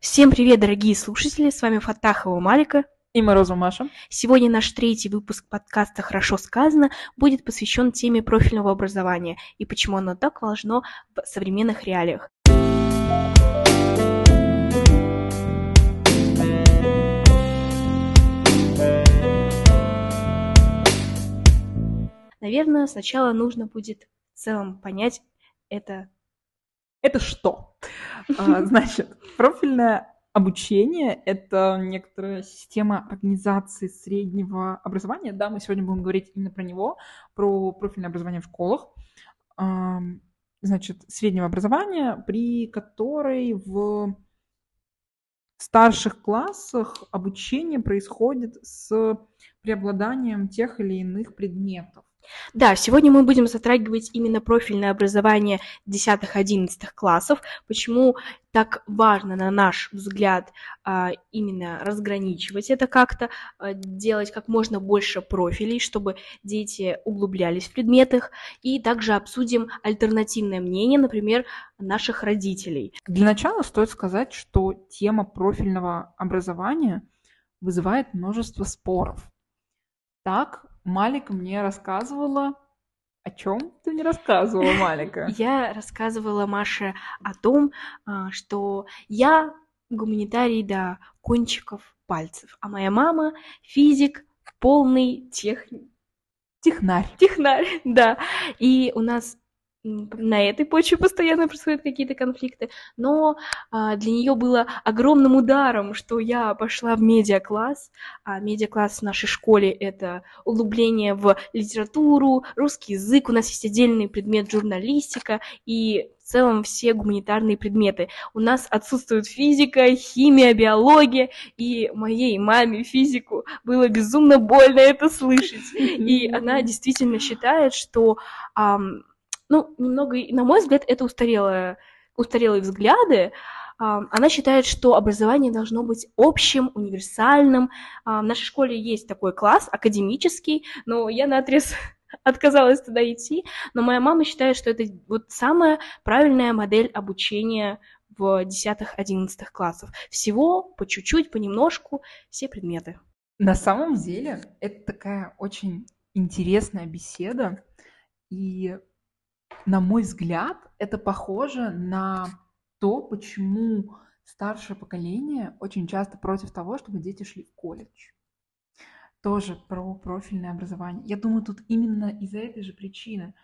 Всем привет, дорогие слушатели! С вами Фатахова Малика. И Морозова Маша. Сегодня наш третий выпуск подкаста «Хорошо сказано» будет посвящен теме профильного образования и почему оно так важно в современных реалиях. Наверное, сначала нужно будет в целом понять это. Это что? А, значит, профильное обучение — это некоторая система организации среднего образования. Да, мы сегодня будем говорить именно про него, про профильное образование в школах. Значит, среднего образования, при которой в старших классах обучение происходит с преобладанием тех или иных предметов. Да, сегодня мы будем затрагивать именно профильное образование 10-11 классов. Почему так важно, на наш взгляд, а, именно разграничивать это как-то, а, делать как можно больше профилей, чтобы дети углублялись в предметах, и также обсудим альтернативное мнение, например, наших родителей. Для начала стоит сказать, что тема профильного образования вызывает множество споров. Так, Малика мне рассказывала о чем ты мне рассказывала, Малика? Я рассказывала Маше о том, а, что я гуманитарий до кончиков пальцев, а моя мама физик полный тех... Технарь. Технарь, да. И у нас на этой почве постоянно происходят какие-то конфликты, но а, для нее было огромным ударом, что я пошла в медиакласс, а медиакласс в нашей школе это углубление в литературу, русский язык, у нас есть отдельный предмет журналистика и в целом все гуманитарные предметы. У нас отсутствует физика, химия, биология, и моей маме физику было безумно больно это слышать. И она действительно считает, что ну, немного, на мой взгляд, это устарелые, устарелые взгляды. Она считает, что образование должно быть общим, универсальным. В нашей школе есть такой класс, академический, но я на отрез отказалась туда идти. Но моя мама считает, что это вот самая правильная модель обучения в 10-11 классах. Всего по чуть-чуть, понемножку, все предметы. На самом деле, это такая очень интересная беседа, и на мой взгляд, это похоже на то, почему старшее поколение очень часто против того, чтобы дети шли в колледж. Тоже про профильное образование. Я думаю, тут именно из-за этой же причины.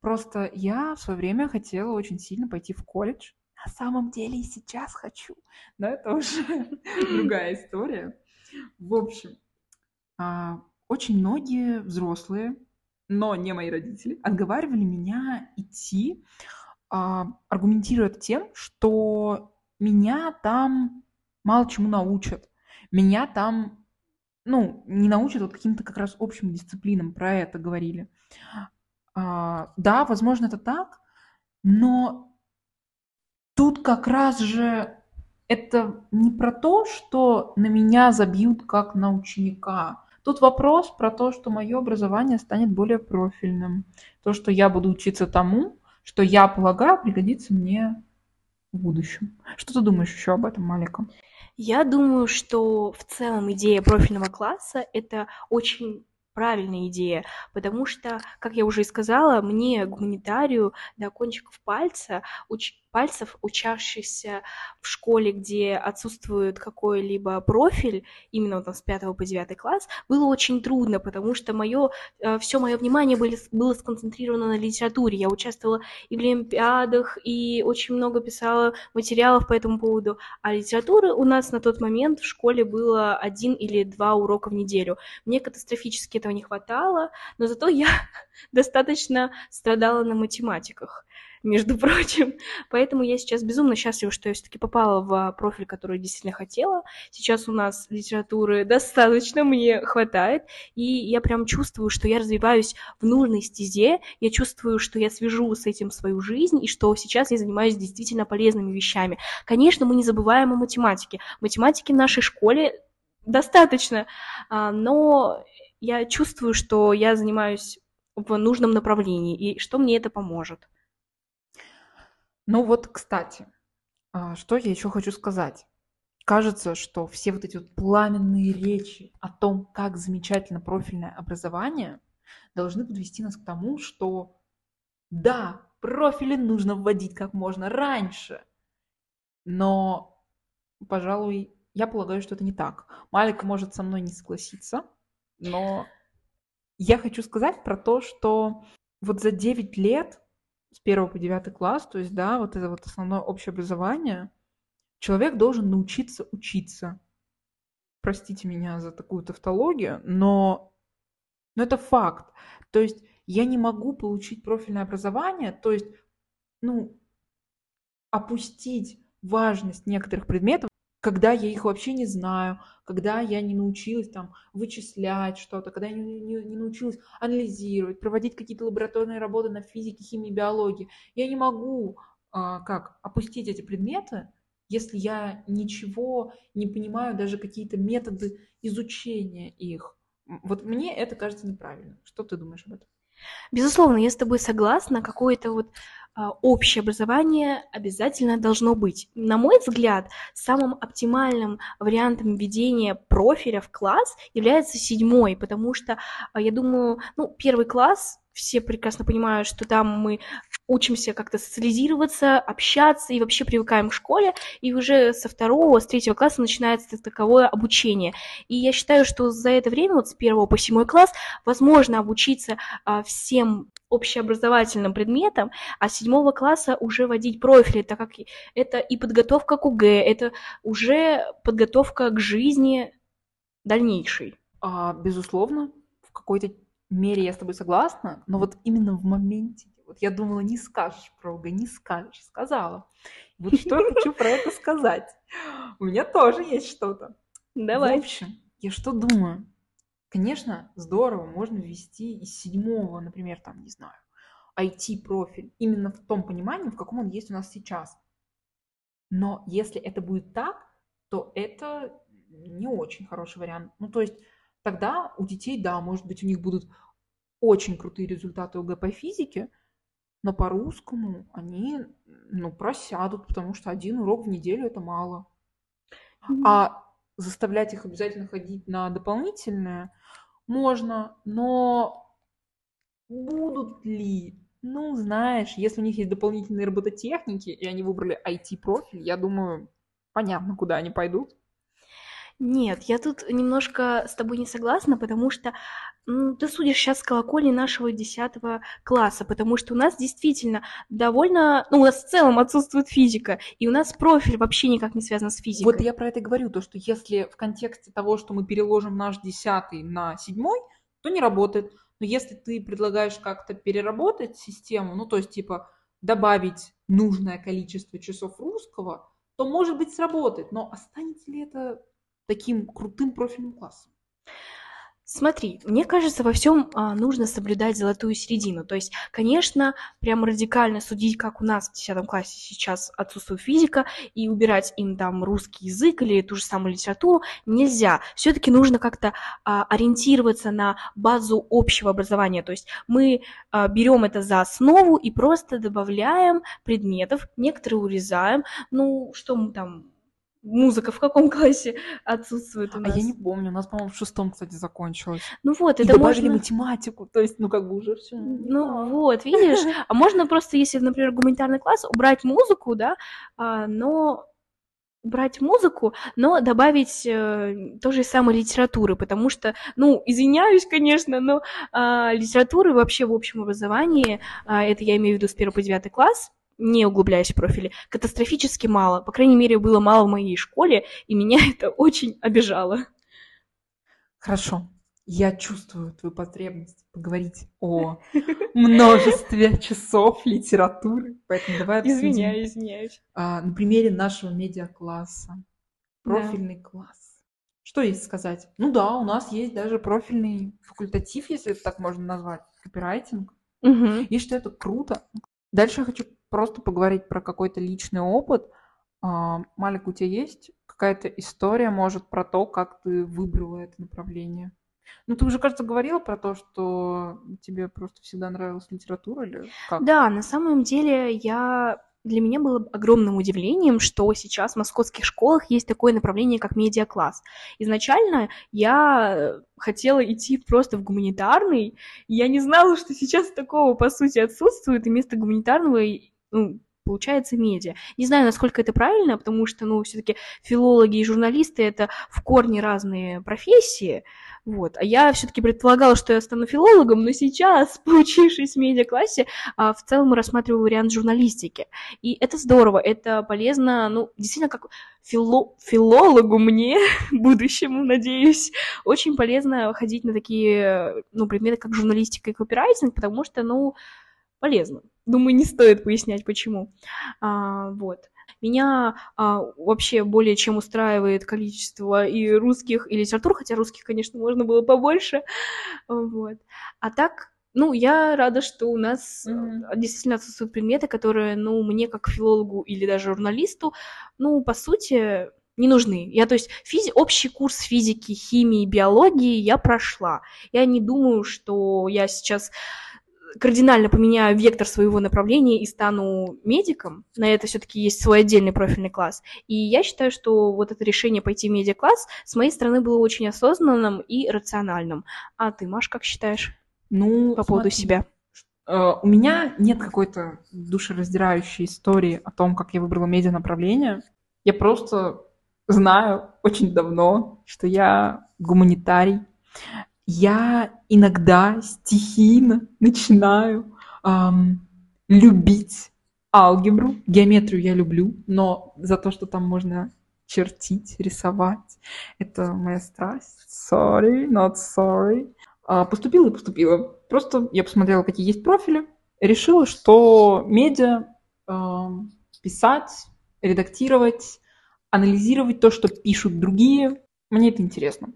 Просто я в свое время хотела очень сильно пойти в колледж. На самом деле и сейчас хочу. Но это уже другая история. В общем, а, очень многие взрослые но не мои родители, отговаривали меня идти, а, аргументируя тем, что меня там мало чему научат. Меня там, ну, не научат вот каким-то как раз общим дисциплинам, про это говорили. А, да, возможно, это так, но тут как раз же это не про то, что на меня забьют как на ученика, Тут вопрос про то, что мое образование станет более профильным. То, что я буду учиться тому, что я полагаю пригодится мне в будущем. Что ты думаешь еще об этом, Малика? Я думаю, что в целом идея профильного класса — это очень правильная идея, потому что, как я уже и сказала, мне, гуманитарию, до кончиков пальца, уч пальцев, учащихся в школе, где отсутствует какой-либо профиль, именно вот там с 5 по 9 класс, было очень трудно, потому что мое, э, все мое внимание были, было сконцентрировано на литературе. Я участвовала и в олимпиадах, и очень много писала материалов по этому поводу. А литературы у нас на тот момент в школе было один или два урока в неделю. Мне катастрофически этого не хватало, но зато я достаточно страдала на математиках между прочим. Поэтому я сейчас безумно счастлива, что я все-таки попала в профиль, который действительно хотела. Сейчас у нас литературы достаточно мне хватает, и я прям чувствую, что я развиваюсь в нужной стезе, я чувствую, что я свяжу с этим свою жизнь, и что сейчас я занимаюсь действительно полезными вещами. Конечно, мы не забываем о математике. Математики в нашей школе достаточно, а, но я чувствую, что я занимаюсь в нужном направлении, и что мне это поможет. Ну вот, кстати, а, что я еще хочу сказать. кажется, что все вот эти вот пламенные речи о том, как замечательно профильное образование, должны подвести нас к тому, что да, профили нужно вводить как можно раньше. Но, пожалуй, я полагаю, что это не так. Малик может со мной не согласиться, но я хочу сказать про то, что вот за 9 лет с 1 по 9 класс, то есть, да, вот это вот основное общее образование, человек должен научиться учиться. Простите меня за такую тавтологию, но, но это факт. То есть я не могу получить профильное образование, то есть, ну, опустить важность некоторых предметов, когда я их вообще не знаю, когда я не научилась там вычислять что-то, когда я не, не, не научилась анализировать, проводить какие-то лабораторные работы на физике, химии, биологии. Я не могу а, как опустить эти предметы, если я ничего не понимаю, даже какие-то методы изучения их. Вот мне это кажется неправильным. Что ты думаешь об этом? Безусловно, я с тобой согласна, какое-то вот общее образование обязательно должно быть. На мой взгляд, самым оптимальным вариантом введения профиля в класс является седьмой, потому что, а, я думаю, ну, первый класс все прекрасно понимают, что там мы учимся как-то социализироваться, общаться и вообще привыкаем к школе, и уже со второго, с третьего класса начинается таковое обучение. И я считаю, что за это время, вот с первого по седьмой класс, возможно обучиться а, всем общеобразовательным предметам, а с седьмого класса уже водить профили, так как это и подготовка к УГЭ, это уже подготовка к жизни дальнейшей. А, безусловно, в какой-то мере я с тобой согласна, но вот именно в моменте, вот я думала, не скажешь про УГ, не скажешь, сказала. Вот что я хочу про это сказать. У меня тоже есть что-то. Давай. В общем, я что думаю? Конечно, здорово, можно ввести из седьмого, например, там, не знаю, IT-профиль, именно в том понимании, в каком он есть у нас сейчас. Но если это будет так, то это не очень хороший вариант. Ну, то есть тогда у детей, да, может быть, у них будут очень крутые результаты ОГЭ по физике, но по русскому они, ну, просядут, потому что один урок в неделю это мало. Mm-hmm. А заставлять их обязательно ходить на дополнительное можно, но будут ли? Ну, знаешь, если у них есть дополнительные робототехники, и они выбрали IT-профиль, я думаю, понятно, куда они пойдут. Нет, я тут немножко с тобой не согласна, потому что ты судишь сейчас колокольни нашего 10 класса, потому что у нас действительно довольно... Ну, у нас в целом отсутствует физика, и у нас профиль вообще никак не связан с физикой. Вот я про это говорю, то, что если в контексте того, что мы переложим наш 10 на 7, то не работает. Но если ты предлагаешь как-то переработать систему, ну, то есть, типа, добавить нужное количество часов русского, то, может быть, сработает. Но останется ли это таким крутым профильным классом? Смотри, мне кажется, во всем а, нужно соблюдать золотую середину. То есть, конечно, прям радикально судить, как у нас в 10 классе сейчас отсутствует физика, и убирать им там русский язык или ту же самую литературу нельзя. Все-таки нужно как-то а, ориентироваться на базу общего образования. То есть мы а, берем это за основу и просто добавляем предметов, некоторые урезаем. Ну, что мы там музыка в каком классе отсутствует у нас? А я не помню, у нас, по-моему, в шестом, кстати, закончилось. Ну вот, и это добавили можно... математику, то есть, ну как бы уже все. Ну вот, видишь, а можно просто, если, например, гуманитарный класс, убрать музыку, да, а, но убрать музыку, но добавить э, той же самой литературы, потому что, ну, извиняюсь, конечно, но э, литературы вообще в общем образовании, э, это я имею в виду с 1 по 9 класс, не углубляясь в профили, катастрофически мало. По крайней мере, было мало в моей школе, и меня это очень обижало. Хорошо. Я чувствую твою потребность поговорить о множестве часов литературы, поэтому давай обсудим. Извиняюсь, извиняюсь. А, на примере нашего медиакласса. Профильный да. класс. Что есть сказать? Ну да, у нас есть даже профильный факультатив, если это так можно назвать, копирайтинг. Угу. И что это круто. Дальше я хочу просто поговорить про какой-то личный опыт. А, Малик, у тебя есть какая-то история, может, про то, как ты выбрала это направление? Ну, ты уже, кажется, говорила про то, что тебе просто всегда нравилась литература или как? Да, на самом деле я для меня было огромным удивлением, что сейчас в московских школах есть такое направление, как медиакласс. Изначально я хотела идти просто в гуманитарный, я не знала, что сейчас такого, по сути, отсутствует, и вместо гуманитарного ну, получается медиа. Не знаю, насколько это правильно, потому что, ну, все-таки филологи и журналисты это в корне разные профессии, вот. А я все-таки предполагала, что я стану филологом, но сейчас, получившись в медиаклассе, а, в целом рассматриваю вариант журналистики. И это здорово, это полезно, ну, действительно, как фило филологу мне, будущему, надеюсь, очень полезно ходить на такие, ну, предметы, как журналистика и копирайтинг, потому что, ну, полезно. Думаю, не стоит пояснять, почему. А, вот. Меня а, вообще более чем устраивает количество и русских, и литератур, хотя русских, конечно, можно было побольше. Вот. А так, ну, я рада, что у нас mm-hmm. действительно отсутствуют предметы, которые, ну, мне как филологу или даже журналисту, ну, по сути, не нужны. Я, то есть, физи- общий курс физики, химии, биологии я прошла. Я не думаю, что я сейчас кардинально поменяю вектор своего направления и стану медиком, на это все-таки есть свой отдельный профильный класс. И я считаю, что вот это решение пойти в медиакласс с моей стороны было очень осознанным и рациональным. А ты, Маш, как считаешь? Ну, по поводу смотри, себя. Э, у меня нет какой-то душераздирающей истории о том, как я выбрала медиа направление. Я просто знаю очень давно, что я гуманитарий, я иногда стихийно начинаю эм, любить алгебру. Геометрию я люблю, но за то, что там можно чертить, рисовать, это моя страсть. Sorry, not sorry. А, поступила и поступила. Просто я посмотрела, какие есть профили, решила, что медиа, э, писать, редактировать, анализировать то, что пишут другие, мне это интересно.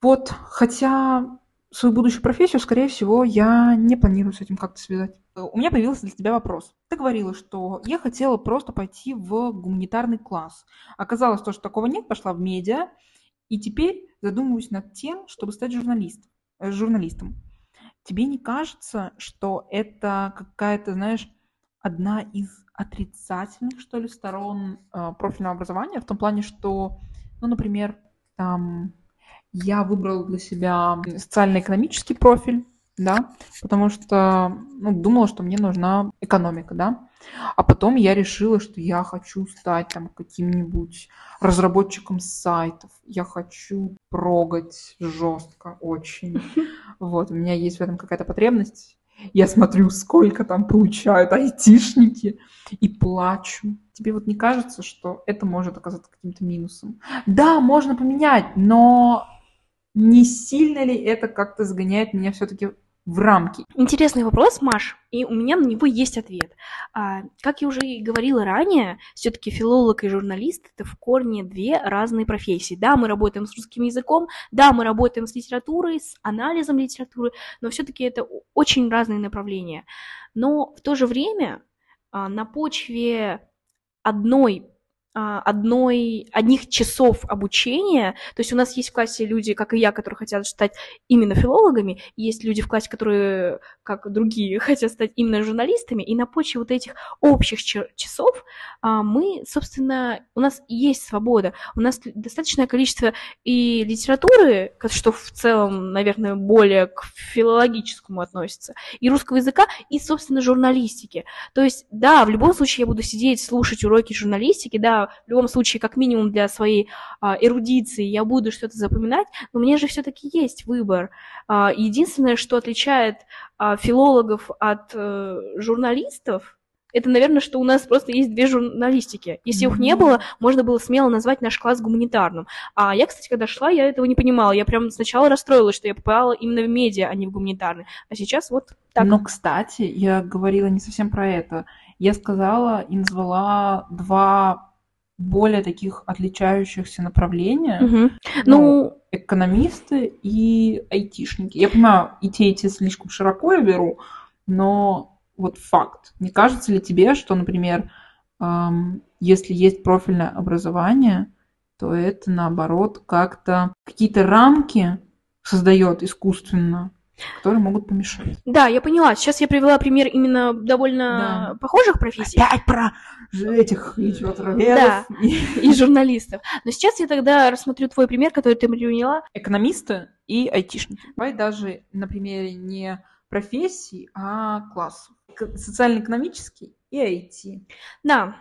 Вот, хотя свою будущую профессию, скорее всего, я не планирую с этим как-то связать. Э, у меня появился для тебя вопрос. Ты говорила, что я хотела просто пойти в гуманитарный класс. Оказалось то, что такого нет, пошла в медиа, и теперь задумываюсь над тем, чтобы стать журналистом. Э, журналистом. Тебе не кажется, что это какая-то, знаешь, одна из отрицательных, что ли, сторон э, профильного образования, в том плане, что, ну, например, там я выбрала для себя социально-экономический профиль, да, потому что ну, думала, что мне нужна экономика, да. А потом я решила, что я хочу стать там каким-нибудь разработчиком сайтов. Я хочу прогать жестко очень. Вот, у меня есть в этом какая-то потребность. Я смотрю, сколько там получают айтишники, и плачу. Тебе вот не кажется, что это может оказаться каким-то минусом? Да, можно поменять, но не сильно ли это как-то загоняет меня все-таки в рамки? Интересный вопрос, Маш, и у меня на него есть ответ. А, как я уже и говорила ранее, все-таки филолог и журналист это в корне две разные профессии. Да, мы работаем с русским языком, да, мы работаем с литературой, с анализом литературы, но все-таки это очень разные направления. Но в то же время а, на почве одной одной, одних часов обучения. То есть у нас есть в классе люди, как и я, которые хотят стать именно филологами, есть люди в классе, которые, как другие, хотят стать именно журналистами, и на почве вот этих общих часов а, мы, собственно, у нас есть свобода, у нас достаточное количество и литературы, что в целом, наверное, более к филологическому относится, и русского языка, и, собственно, журналистики. То есть, да, в любом случае я буду сидеть, слушать уроки журналистики, да, в любом случае, как минимум для своей а, эрудиции я буду что-то запоминать, но мне же все-таки есть выбор. А, единственное, что отличает а, филологов от а, журналистов, это, наверное, что у нас просто есть две журналистики. Если mm-hmm. их не было, можно было смело назвать наш класс гуманитарным. А я, кстати, когда шла, я этого не понимала. Я прям сначала расстроилась, что я попала именно в медиа, а не в гуманитарный. А сейчас вот так. Но, кстати, я говорила не совсем про это. Я сказала и назвала два более таких отличающихся направления. Угу. Ну, ну, экономисты и айтишники. Я понимаю, и те, и те слишком широко я беру, но вот факт. Не кажется ли тебе, что, например, эм, если есть профильное образование, то это наоборот как-то какие-то рамки создает искусственно которые могут помешать. Да, я поняла. Сейчас я привела пример именно довольно Да. похожих профессий. Опять про этих литературоведов Да. и и журналистов. Но сейчас я тогда рассмотрю твой пример, который ты привела. экономисты и айтишники. Давай даже на примере не профессий, а классов. Социально-экономический и IT. Да.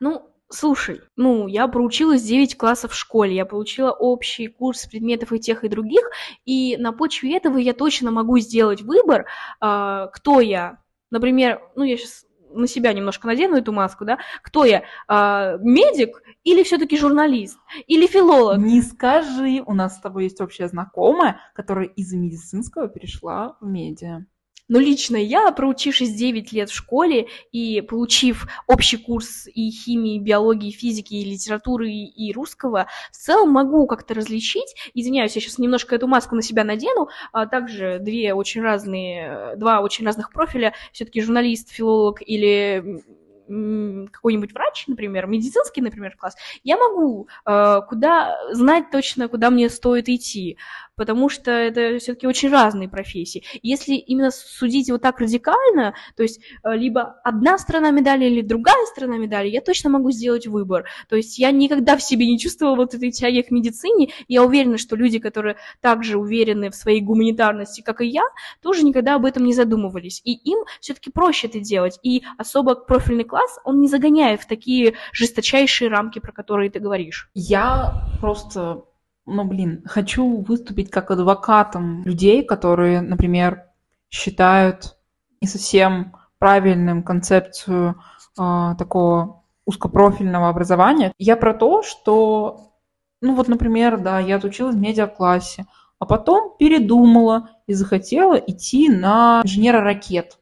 Ну, слушай, ну, я проучилась 9 классов в школе, я получила общий курс предметов и тех, и других, и на почве этого я точно могу сделать выбор, а, кто я. Например, ну, я сейчас на себя немножко надену эту маску, да, кто я, а, медик или все-таки журналист, или филолог? Не скажи, у нас с тобой есть общая знакомая, которая из медицинского перешла в медиа. Но лично я, проучившись 9 лет в школе и получив общий курс и химии, и биологии, и физики, и литературы, и, русского, в целом могу как-то различить. Извиняюсь, я сейчас немножко эту маску на себя надену. А также две очень разные, два очень разных профиля. Все-таки журналист, филолог или какой-нибудь врач, например, медицинский, например, класс, я могу э, куда знать точно, куда мне стоит идти, потому что это все-таки очень разные профессии. Если именно судить вот так радикально, то есть э, либо одна сторона медали или другая сторона медали, я точно могу сделать выбор. То есть я никогда в себе не чувствовала вот этой тяги к медицине. Я уверена, что люди, которые также уверены в своей гуманитарности, как и я, тоже никогда об этом не задумывались. И им все-таки проще это делать. И особо профильный класс, он не загоняет в такие жесточайшие рамки, про которые ты говоришь. Я просто, ну блин, хочу выступить как адвокатом людей, которые, например, считают не совсем правильным концепцию а, такого узкопрофильного образования. Я про то, что, ну вот, например, да, я отучилась в медиаклассе, а потом передумала и захотела идти на инженера ракет,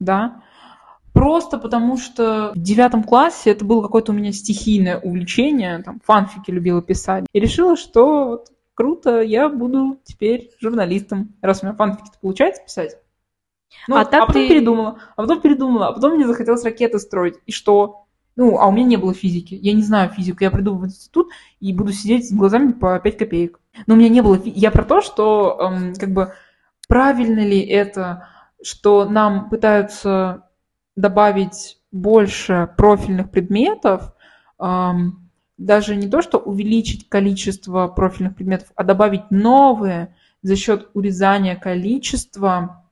да, Просто потому что в девятом классе это было какое-то у меня стихийное увлечение, там, фанфики любила писать. И решила, что вот круто, я буду теперь журналистом, раз у меня фанфики получается писать. Ну, А а, так потом ты- передумала, а потом передумала, а потом мне захотелось ракеты строить. И что? Ну, а у меня не было физики. Я не знаю физику. Я приду в институт и буду сидеть с глазами по 5 копеек. Но у меня не было... фи- Я про то, что эм, как бы правильно ли это, что нам пытаются добавить больше профильных предметов, даже не то, что увеличить количество профильных предметов, а добавить новые за счет урезания количества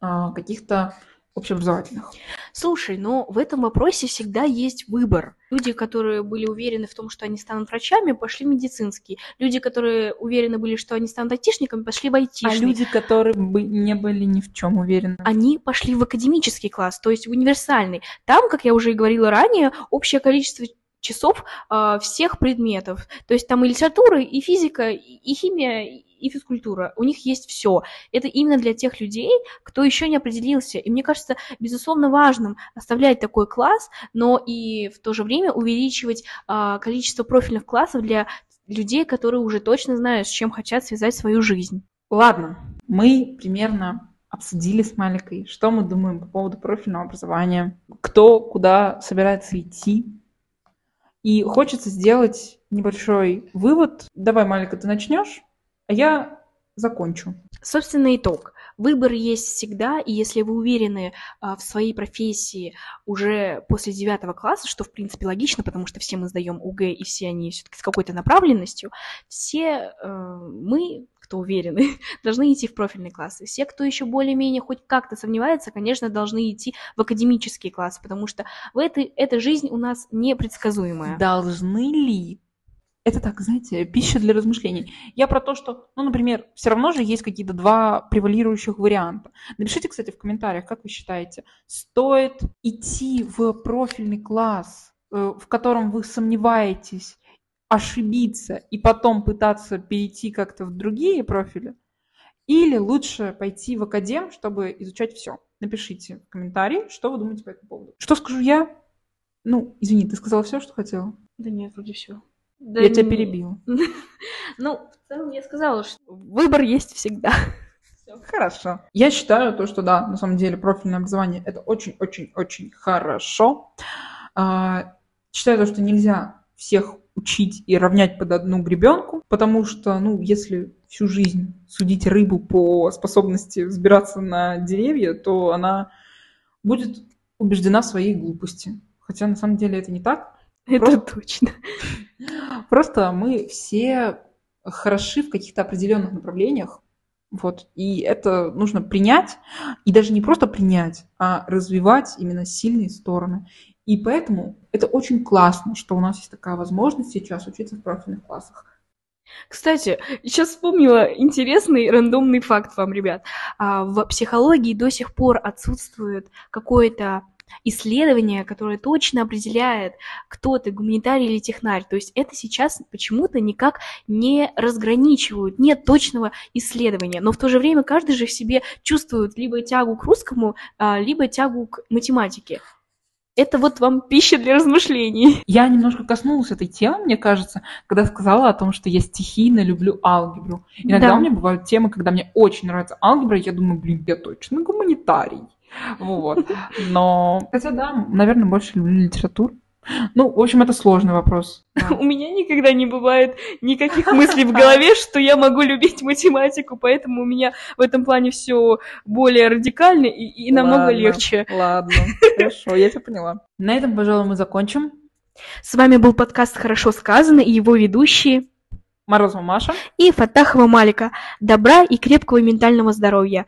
э, каких-то общеобразовательных. Слушай, но в этом вопросе всегда есть выбор. Люди, которые были уверены в том, что они станут врачами, пошли в медицинский. Люди, которые уверены были, что они станут айтишниками, пошли в А айтишный. люди, которые бы не были ни в чем уверены. Они пошли в академический класс, то есть в универсальный. Там, как я уже и говорила ранее, общее количество часов а, всех предметов. То есть там и литература, и физика, и, химия, и физкультура. У них есть все. Это именно для тех людей, кто еще не определился. И мне кажется, безусловно, важным оставлять такой класс, но и в то же время увеличивать а, количество профильных классов для людей, которые уже точно знают, с чем хотят связать свою жизнь. Ладно, мы примерно обсудили с Маликой, что мы думаем по поводу профильного образования, кто куда собирается идти. И хочется сделать небольшой вывод. Давай, Малика, ты начнешь, а я закончу. Собственно, итог. Выбор есть всегда, и если вы уверены а, в своей профессии уже после девятого класса, что, в принципе, логично, потому что все мы сдаем УГ, и все они все-таки с какой-то направленностью, все э, мы, кто уверены, должны идти в профильные классы. Все, кто еще более-менее хоть как-то сомневается, конечно, должны идти в академические классы, потому что в этой, эта жизнь у нас непредсказуемая. Должны ли? Это так, знаете, пища для размышлений. Я про то, что, ну, например, все равно же есть какие-то два превалирующих варианта. Напишите, кстати, в комментариях, как вы считаете, стоит идти в профильный класс, э, в котором вы сомневаетесь, ошибиться и потом пытаться перейти как-то в другие профили, или лучше пойти в академ, чтобы изучать все. Напишите в комментарии, что вы думаете по этому поводу. Что скажу я? Ну, извини, ты сказала все, что хотела? Да нет, вроде все. Я тебя перебила. Ну, в целом я сказала, что выбор есть всегда. Хорошо. Я считаю то, что да, на самом деле профильное образование это очень-очень-очень хорошо. А, Считаю то, что нельзя всех учить и равнять под одну гребенку, потому что, ну, если всю жизнь судить рыбу по способности взбираться на деревья, то она будет убеждена в своей глупости. Хотя на самом деле это не так. Это Просто... точно. Просто мы все хороши в каких-то определенных направлениях, вот, и это нужно принять, и даже не просто принять, а развивать именно сильные стороны. И поэтому это очень классно, что у нас есть такая возможность сейчас учиться в профильных классах. Кстати, сейчас вспомнила интересный рандомный факт вам, ребят. А, в психологии до сих пор отсутствует какое-то исследование, которое точно определяет, кто ты, гуманитарий или технарь. То есть это сейчас почему-то никак не разграничивают, нет точного исследования. Но в то же время каждый же в себе чувствует либо тягу к русскому, а, либо тягу к математике. Это вот вам пища для размышлений. Я немножко коснулась этой темы, мне кажется, когда сказала о том, что я стихийно люблю алгебру. Иногда да. у меня бывают темы, когда мне очень нравится алгебра, я думаю, блин, я точно гуманитарий. Вот. Но, хотя да, наверное, больше люблю литературу. Ну, в общем, это сложный вопрос. У меня никогда не бывает никаких мыслей в голове, что я могу любить математику, поэтому у меня в этом плане все более радикально и, и намного ладно, легче. Ладно, хорошо, я тебя поняла. На этом, пожалуй, мы закончим. С вами был подкаст «Хорошо сказано» и его ведущие Морозова Маша и Фатахова Малика. Добра и крепкого ментального здоровья.